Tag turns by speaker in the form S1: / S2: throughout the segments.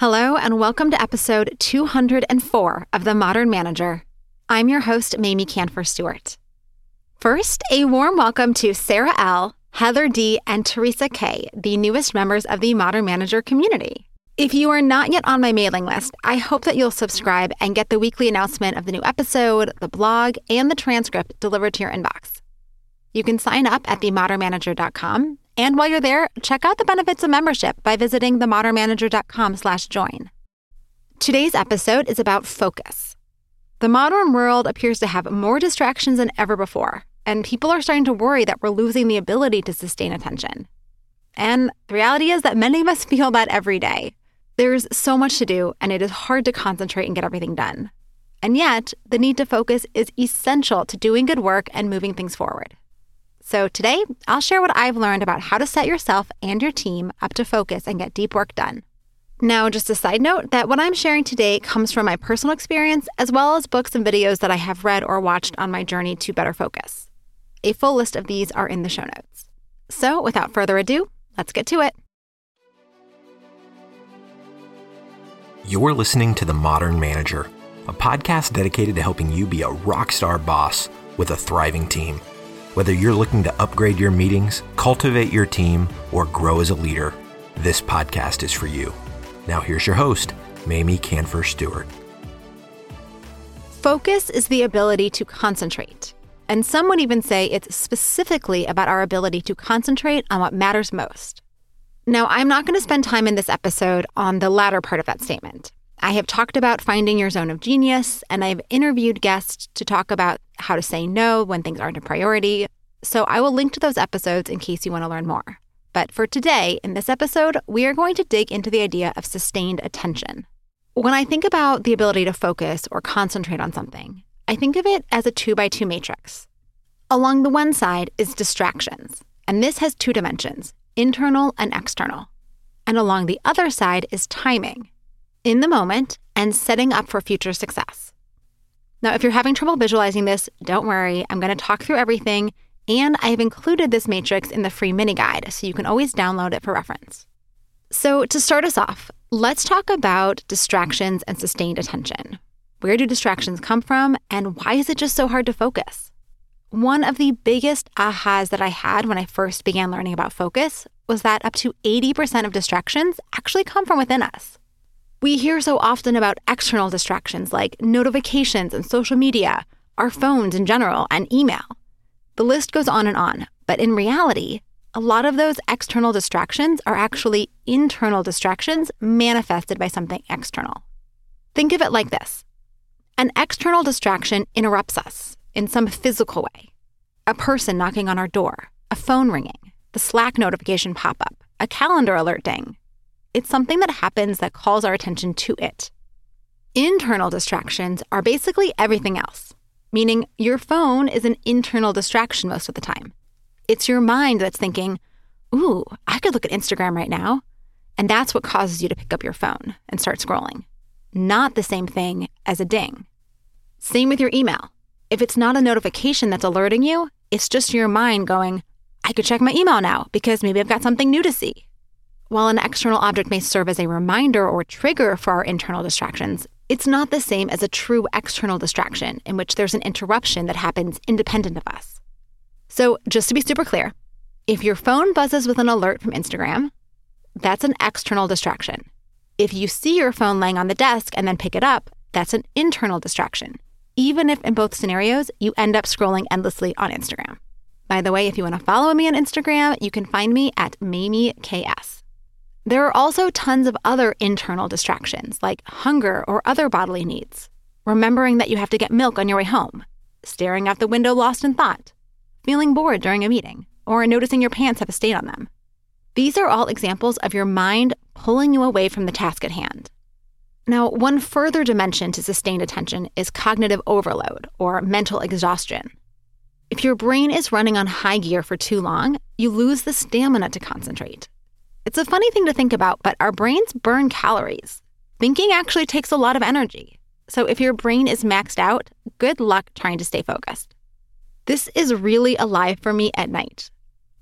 S1: Hello, and welcome to episode 204 of The Modern Manager. I'm your host, Mamie Kanfer Stewart. First, a warm welcome to Sarah L., Heather D., and Teresa K., the newest members of the Modern Manager community. If you are not yet on my mailing list, I hope that you'll subscribe and get the weekly announcement of the new episode, the blog, and the transcript delivered to your inbox. You can sign up at themodernmanager.com and while you're there, check out the benefits of membership by visiting themodernmanager.com slash join. Today's episode is about focus. The modern world appears to have more distractions than ever before, and people are starting to worry that we're losing the ability to sustain attention. And the reality is that many of us feel that every day. There's so much to do, and it is hard to concentrate and get everything done. And yet, the need to focus is essential to doing good work and moving things forward. So today, I'll share what I've learned about how to set yourself and your team up to focus and get deep work done. Now, just a side note that what I'm sharing today comes from my personal experience as well as books and videos that I have read or watched on my journey to better focus. A full list of these are in the show notes. So, without further ado, let's get to it.
S2: You're listening to The Modern Manager, a podcast dedicated to helping you be a rock star boss with a thriving team. Whether you're looking to upgrade your meetings, cultivate your team, or grow as a leader, this podcast is for you. Now, here's your host, Mamie Kanfer Stewart.
S1: Focus is the ability to concentrate. And some would even say it's specifically about our ability to concentrate on what matters most. Now, I'm not going to spend time in this episode on the latter part of that statement. I have talked about finding your zone of genius, and I've interviewed guests to talk about how to say no when things aren't a priority. So I will link to those episodes in case you want to learn more. But for today, in this episode, we are going to dig into the idea of sustained attention. When I think about the ability to focus or concentrate on something, I think of it as a two by two matrix. Along the one side is distractions, and this has two dimensions internal and external. And along the other side is timing, in the moment and setting up for future success. Now, if you're having trouble visualizing this, don't worry. I'm going to talk through everything, and I have included this matrix in the free mini guide, so you can always download it for reference. So, to start us off, let's talk about distractions and sustained attention. Where do distractions come from, and why is it just so hard to focus? One of the biggest ahas that I had when I first began learning about focus was that up to 80% of distractions actually come from within us. We hear so often about external distractions like notifications and social media, our phones in general, and email. The list goes on and on, but in reality, a lot of those external distractions are actually internal distractions manifested by something external. Think of it like this an external distraction interrupts us in some physical way. A person knocking on our door, a phone ringing, the Slack notification pop up, a calendar alert ding, it's something that happens that calls our attention to it. Internal distractions are basically everything else, meaning your phone is an internal distraction most of the time. It's your mind that's thinking, ooh, I could look at Instagram right now. And that's what causes you to pick up your phone and start scrolling. Not the same thing as a ding. Same with your email. If it's not a notification that's alerting you, it's just your mind going, I could check my email now because maybe I've got something new to see. While an external object may serve as a reminder or trigger for our internal distractions, it's not the same as a true external distraction in which there's an interruption that happens independent of us. So, just to be super clear, if your phone buzzes with an alert from Instagram, that's an external distraction. If you see your phone laying on the desk and then pick it up, that's an internal distraction, even if in both scenarios you end up scrolling endlessly on Instagram. By the way, if you want to follow me on Instagram, you can find me at MamieKS. There are also tons of other internal distractions like hunger or other bodily needs. Remembering that you have to get milk on your way home, staring out the window lost in thought, feeling bored during a meeting, or noticing your pants have a stain on them. These are all examples of your mind pulling you away from the task at hand. Now, one further dimension to sustained attention is cognitive overload or mental exhaustion. If your brain is running on high gear for too long, you lose the stamina to concentrate. It's a funny thing to think about, but our brains burn calories. Thinking actually takes a lot of energy. So if your brain is maxed out, good luck trying to stay focused. This is really alive for me at night.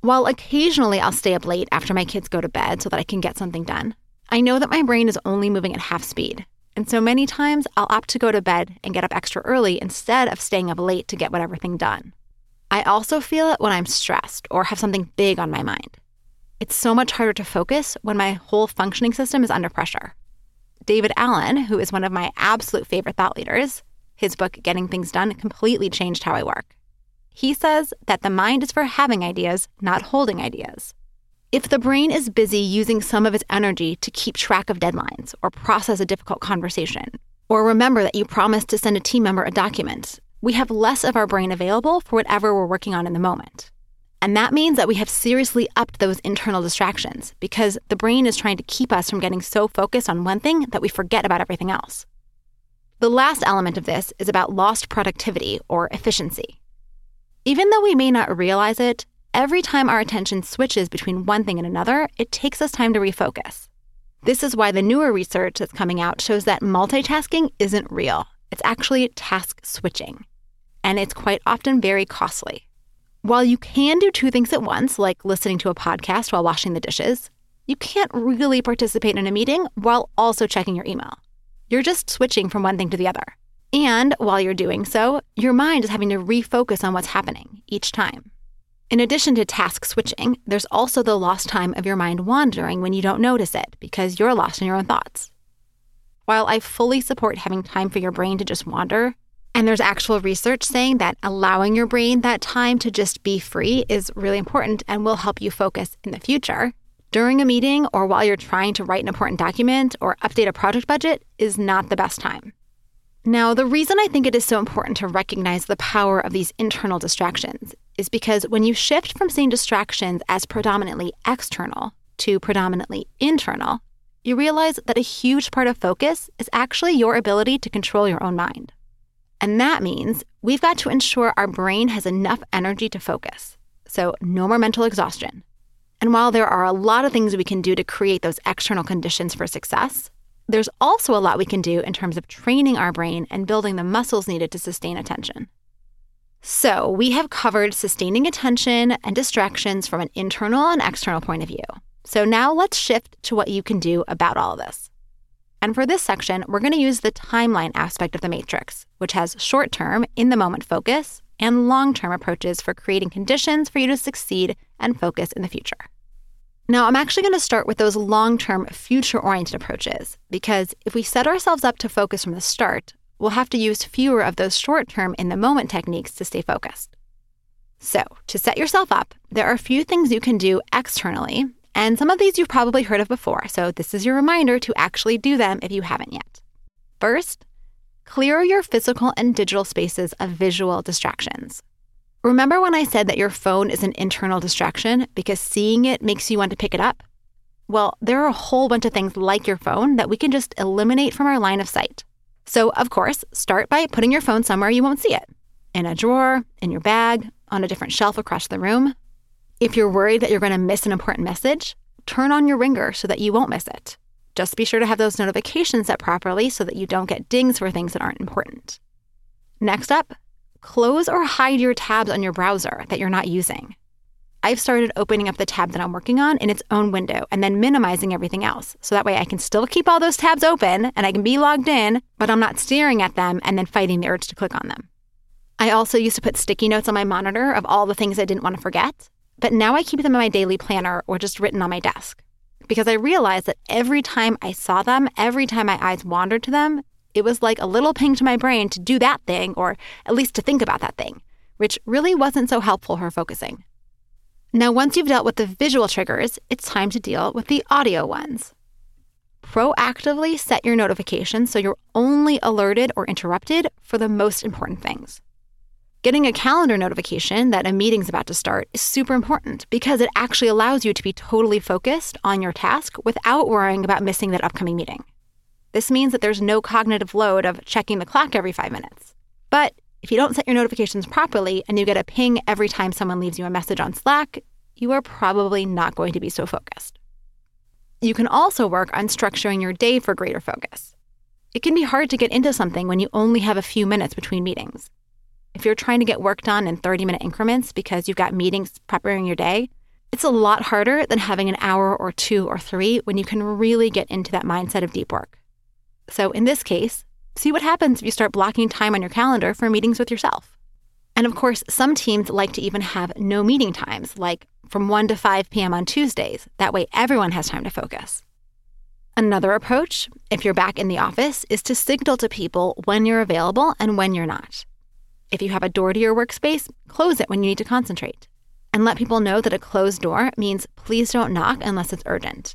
S1: While occasionally I'll stay up late after my kids go to bed so that I can get something done, I know that my brain is only moving at half speed, and so many times I'll opt to go to bed and get up extra early instead of staying up late to get whatever thing done. I also feel it when I'm stressed or have something big on my mind. It's so much harder to focus when my whole functioning system is under pressure. David Allen, who is one of my absolute favorite thought leaders, his book Getting Things Done completely changed how I work. He says that the mind is for having ideas, not holding ideas. If the brain is busy using some of its energy to keep track of deadlines or process a difficult conversation, or remember that you promised to send a team member a document, we have less of our brain available for whatever we're working on in the moment. And that means that we have seriously upped those internal distractions because the brain is trying to keep us from getting so focused on one thing that we forget about everything else. The last element of this is about lost productivity or efficiency. Even though we may not realize it, every time our attention switches between one thing and another, it takes us time to refocus. This is why the newer research that's coming out shows that multitasking isn't real. It's actually task switching, and it's quite often very costly. While you can do two things at once, like listening to a podcast while washing the dishes, you can't really participate in a meeting while also checking your email. You're just switching from one thing to the other. And while you're doing so, your mind is having to refocus on what's happening each time. In addition to task switching, there's also the lost time of your mind wandering when you don't notice it because you're lost in your own thoughts. While I fully support having time for your brain to just wander, and there's actual research saying that allowing your brain that time to just be free is really important and will help you focus in the future, during a meeting or while you're trying to write an important document or update a project budget is not the best time. Now, the reason I think it is so important to recognize the power of these internal distractions is because when you shift from seeing distractions as predominantly external to predominantly internal, you realize that a huge part of focus is actually your ability to control your own mind. And that means we've got to ensure our brain has enough energy to focus. So, no more mental exhaustion. And while there are a lot of things we can do to create those external conditions for success, there's also a lot we can do in terms of training our brain and building the muscles needed to sustain attention. So, we have covered sustaining attention and distractions from an internal and external point of view. So, now let's shift to what you can do about all of this. And for this section, we're going to use the timeline aspect of the matrix, which has short term, in the moment focus and long term approaches for creating conditions for you to succeed and focus in the future. Now, I'm actually going to start with those long term, future oriented approaches because if we set ourselves up to focus from the start, we'll have to use fewer of those short term, in the moment techniques to stay focused. So, to set yourself up, there are a few things you can do externally, and some of these you've probably heard of before, so this is your reminder to actually do them if you haven't yet. First, clear your physical and digital spaces of visual distractions. Remember when I said that your phone is an internal distraction because seeing it makes you want to pick it up? Well, there are a whole bunch of things like your phone that we can just eliminate from our line of sight. So, of course, start by putting your phone somewhere you won't see it in a drawer, in your bag, on a different shelf across the room. If you're worried that you're going to miss an important message, turn on your ringer so that you won't miss it. Just be sure to have those notifications set properly so that you don't get dings for things that aren't important. Next up, close or hide your tabs on your browser that you're not using. I've started opening up the tab that I'm working on in its own window and then minimizing everything else. So that way I can still keep all those tabs open and I can be logged in, but I'm not staring at them and then fighting the urge to click on them. I also used to put sticky notes on my monitor of all the things I didn't want to forget, but now I keep them in my daily planner or just written on my desk. Because I realized that every time I saw them, every time my eyes wandered to them, it was like a little ping to my brain to do that thing, or at least to think about that thing, which really wasn't so helpful for focusing. Now, once you've dealt with the visual triggers, it's time to deal with the audio ones. Proactively set your notifications so you're only alerted or interrupted for the most important things. Getting a calendar notification that a meeting's about to start is super important because it actually allows you to be totally focused on your task without worrying about missing that upcoming meeting. This means that there's no cognitive load of checking the clock every five minutes. But if you don't set your notifications properly and you get a ping every time someone leaves you a message on Slack, you are probably not going to be so focused. You can also work on structuring your day for greater focus. It can be hard to get into something when you only have a few minutes between meetings. If you're trying to get work done in 30 minute increments because you've got meetings preparing your day, It's a lot harder than having an hour or two or three when you can really get into that mindset of deep work. So, in this case, see what happens if you start blocking time on your calendar for meetings with yourself. And of course, some teams like to even have no meeting times, like from 1 to 5 p.m. on Tuesdays. That way, everyone has time to focus. Another approach, if you're back in the office, is to signal to people when you're available and when you're not. If you have a door to your workspace, close it when you need to concentrate. And let people know that a closed door means please don't knock unless it's urgent.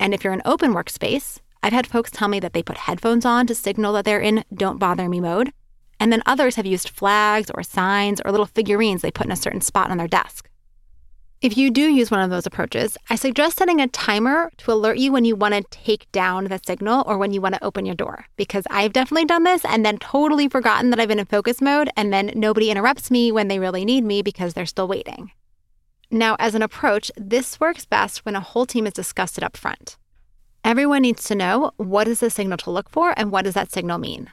S1: And if you're an open workspace, I've had folks tell me that they put headphones on to signal that they're in don't bother me mode. And then others have used flags or signs or little figurines they put in a certain spot on their desk. If you do use one of those approaches, I suggest setting a timer to alert you when you want to take down the signal or when you want to open your door. Because I've definitely done this and then totally forgotten that I've been in focus mode, and then nobody interrupts me when they really need me because they're still waiting. Now, as an approach, this works best when a whole team is discussed it up front. Everyone needs to know what is the signal to look for and what does that signal mean.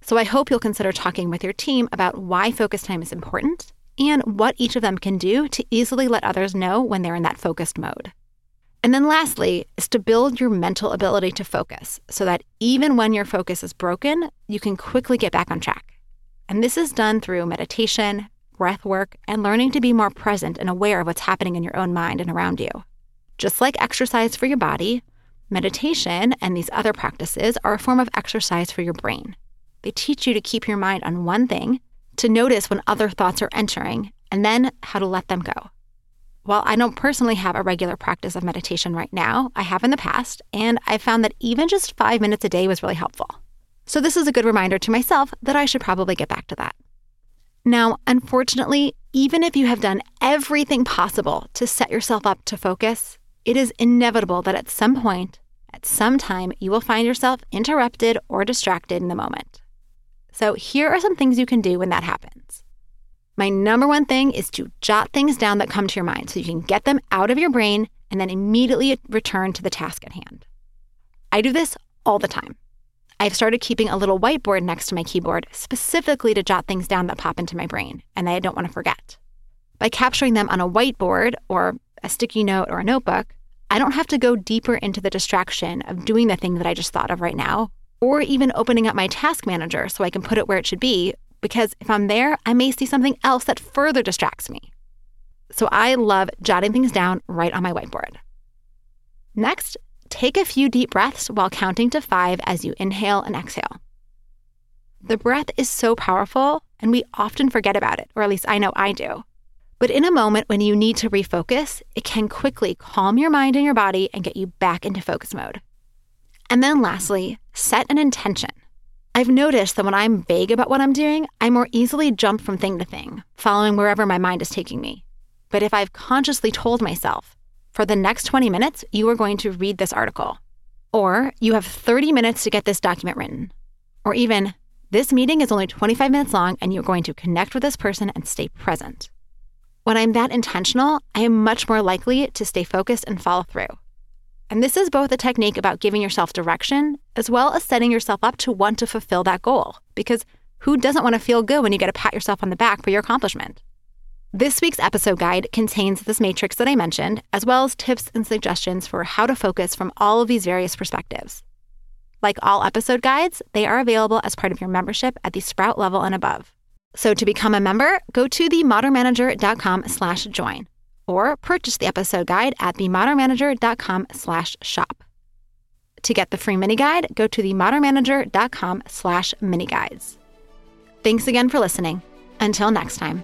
S1: So I hope you'll consider talking with your team about why focus time is important and what each of them can do to easily let others know when they're in that focused mode. And then lastly, is to build your mental ability to focus so that even when your focus is broken, you can quickly get back on track. And this is done through meditation, breath work, and learning to be more present and aware of what's happening in your own mind and around you. Just like exercise for your body, meditation and these other practices are a form of exercise for your brain. They teach you to keep your mind on one thing to notice when other thoughts are entering, and then how to let them go. While I don't personally have a regular practice of meditation right now, I have in the past, and I found that even just five minutes a day was really helpful. So, this is a good reminder to myself that I should probably get back to that. Now, unfortunately, even if you have done everything possible to set yourself up to focus, it is inevitable that at some point, at some time, you will find yourself interrupted or distracted in the moment. So, here are some things you can do when that happens. My number one thing is to jot things down that come to your mind so you can get them out of your brain and then immediately return to the task at hand. I do this all the time. I've started keeping a little whiteboard next to my keyboard specifically to jot things down that pop into my brain and that I don't want to forget. By capturing them on a whiteboard or a sticky note or a notebook, I don't have to go deeper into the distraction of doing the thing that I just thought of right now or even opening up my task manager so I can put it where it should be, because if I'm there, I may see something else that further distracts me. So I love jotting things down right on my whiteboard. Next, take a few deep breaths while counting to five as you inhale and exhale. The breath is so powerful, and we often forget about it, or at least I know I do. But in a moment when you need to refocus, it can quickly calm your mind and your body and get you back into focus mode. And then lastly, set an intention. I've noticed that when I'm vague about what I'm doing, I more easily jump from thing to thing, following wherever my mind is taking me. But if I've consciously told myself, for the next 20 minutes, you are going to read this article, or you have 30 minutes to get this document written, or even this meeting is only 25 minutes long and you're going to connect with this person and stay present. When I'm that intentional, I am much more likely to stay focused and follow through. And this is both a technique about giving yourself direction as well as setting yourself up to want to fulfill that goal. Because who doesn't want to feel good when you get to pat yourself on the back for your accomplishment? This week's episode guide contains this matrix that I mentioned, as well as tips and suggestions for how to focus from all of these various perspectives. Like all episode guides, they are available as part of your membership at the Sprout level and above. So to become a member, go to themodernmanager.com slash join or purchase the episode guide at themodernmanager.com slash shop. To get the free mini guide, go to themodernmanager.com slash mini guides. Thanks again for listening. Until next time.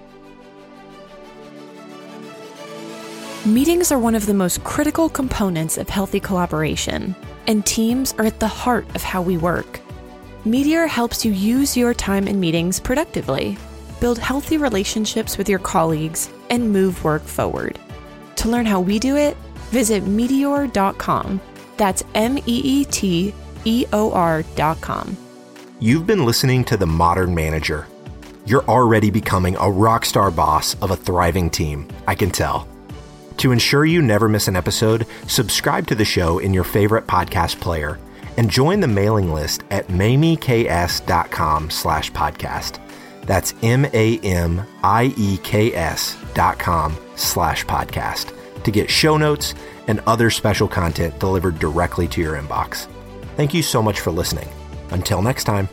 S3: Meetings are one of the most critical components of healthy collaboration, and teams are at the heart of how we work. Meeteor helps you use your time in meetings productively build healthy relationships with your colleagues, and move work forward. To learn how we do it, visit meeteor.com. That's M E E T E O R.com.
S2: You've been listening to The Modern Manager. You're already becoming a rock star boss of a thriving team, I can tell. To ensure you never miss an episode, subscribe to the show in your favorite podcast player and join the mailing list at mamieks.com slash podcast. That's M Com slash podcast to get show notes and other special content delivered directly to your inbox. Thank you so much for listening. Until next time.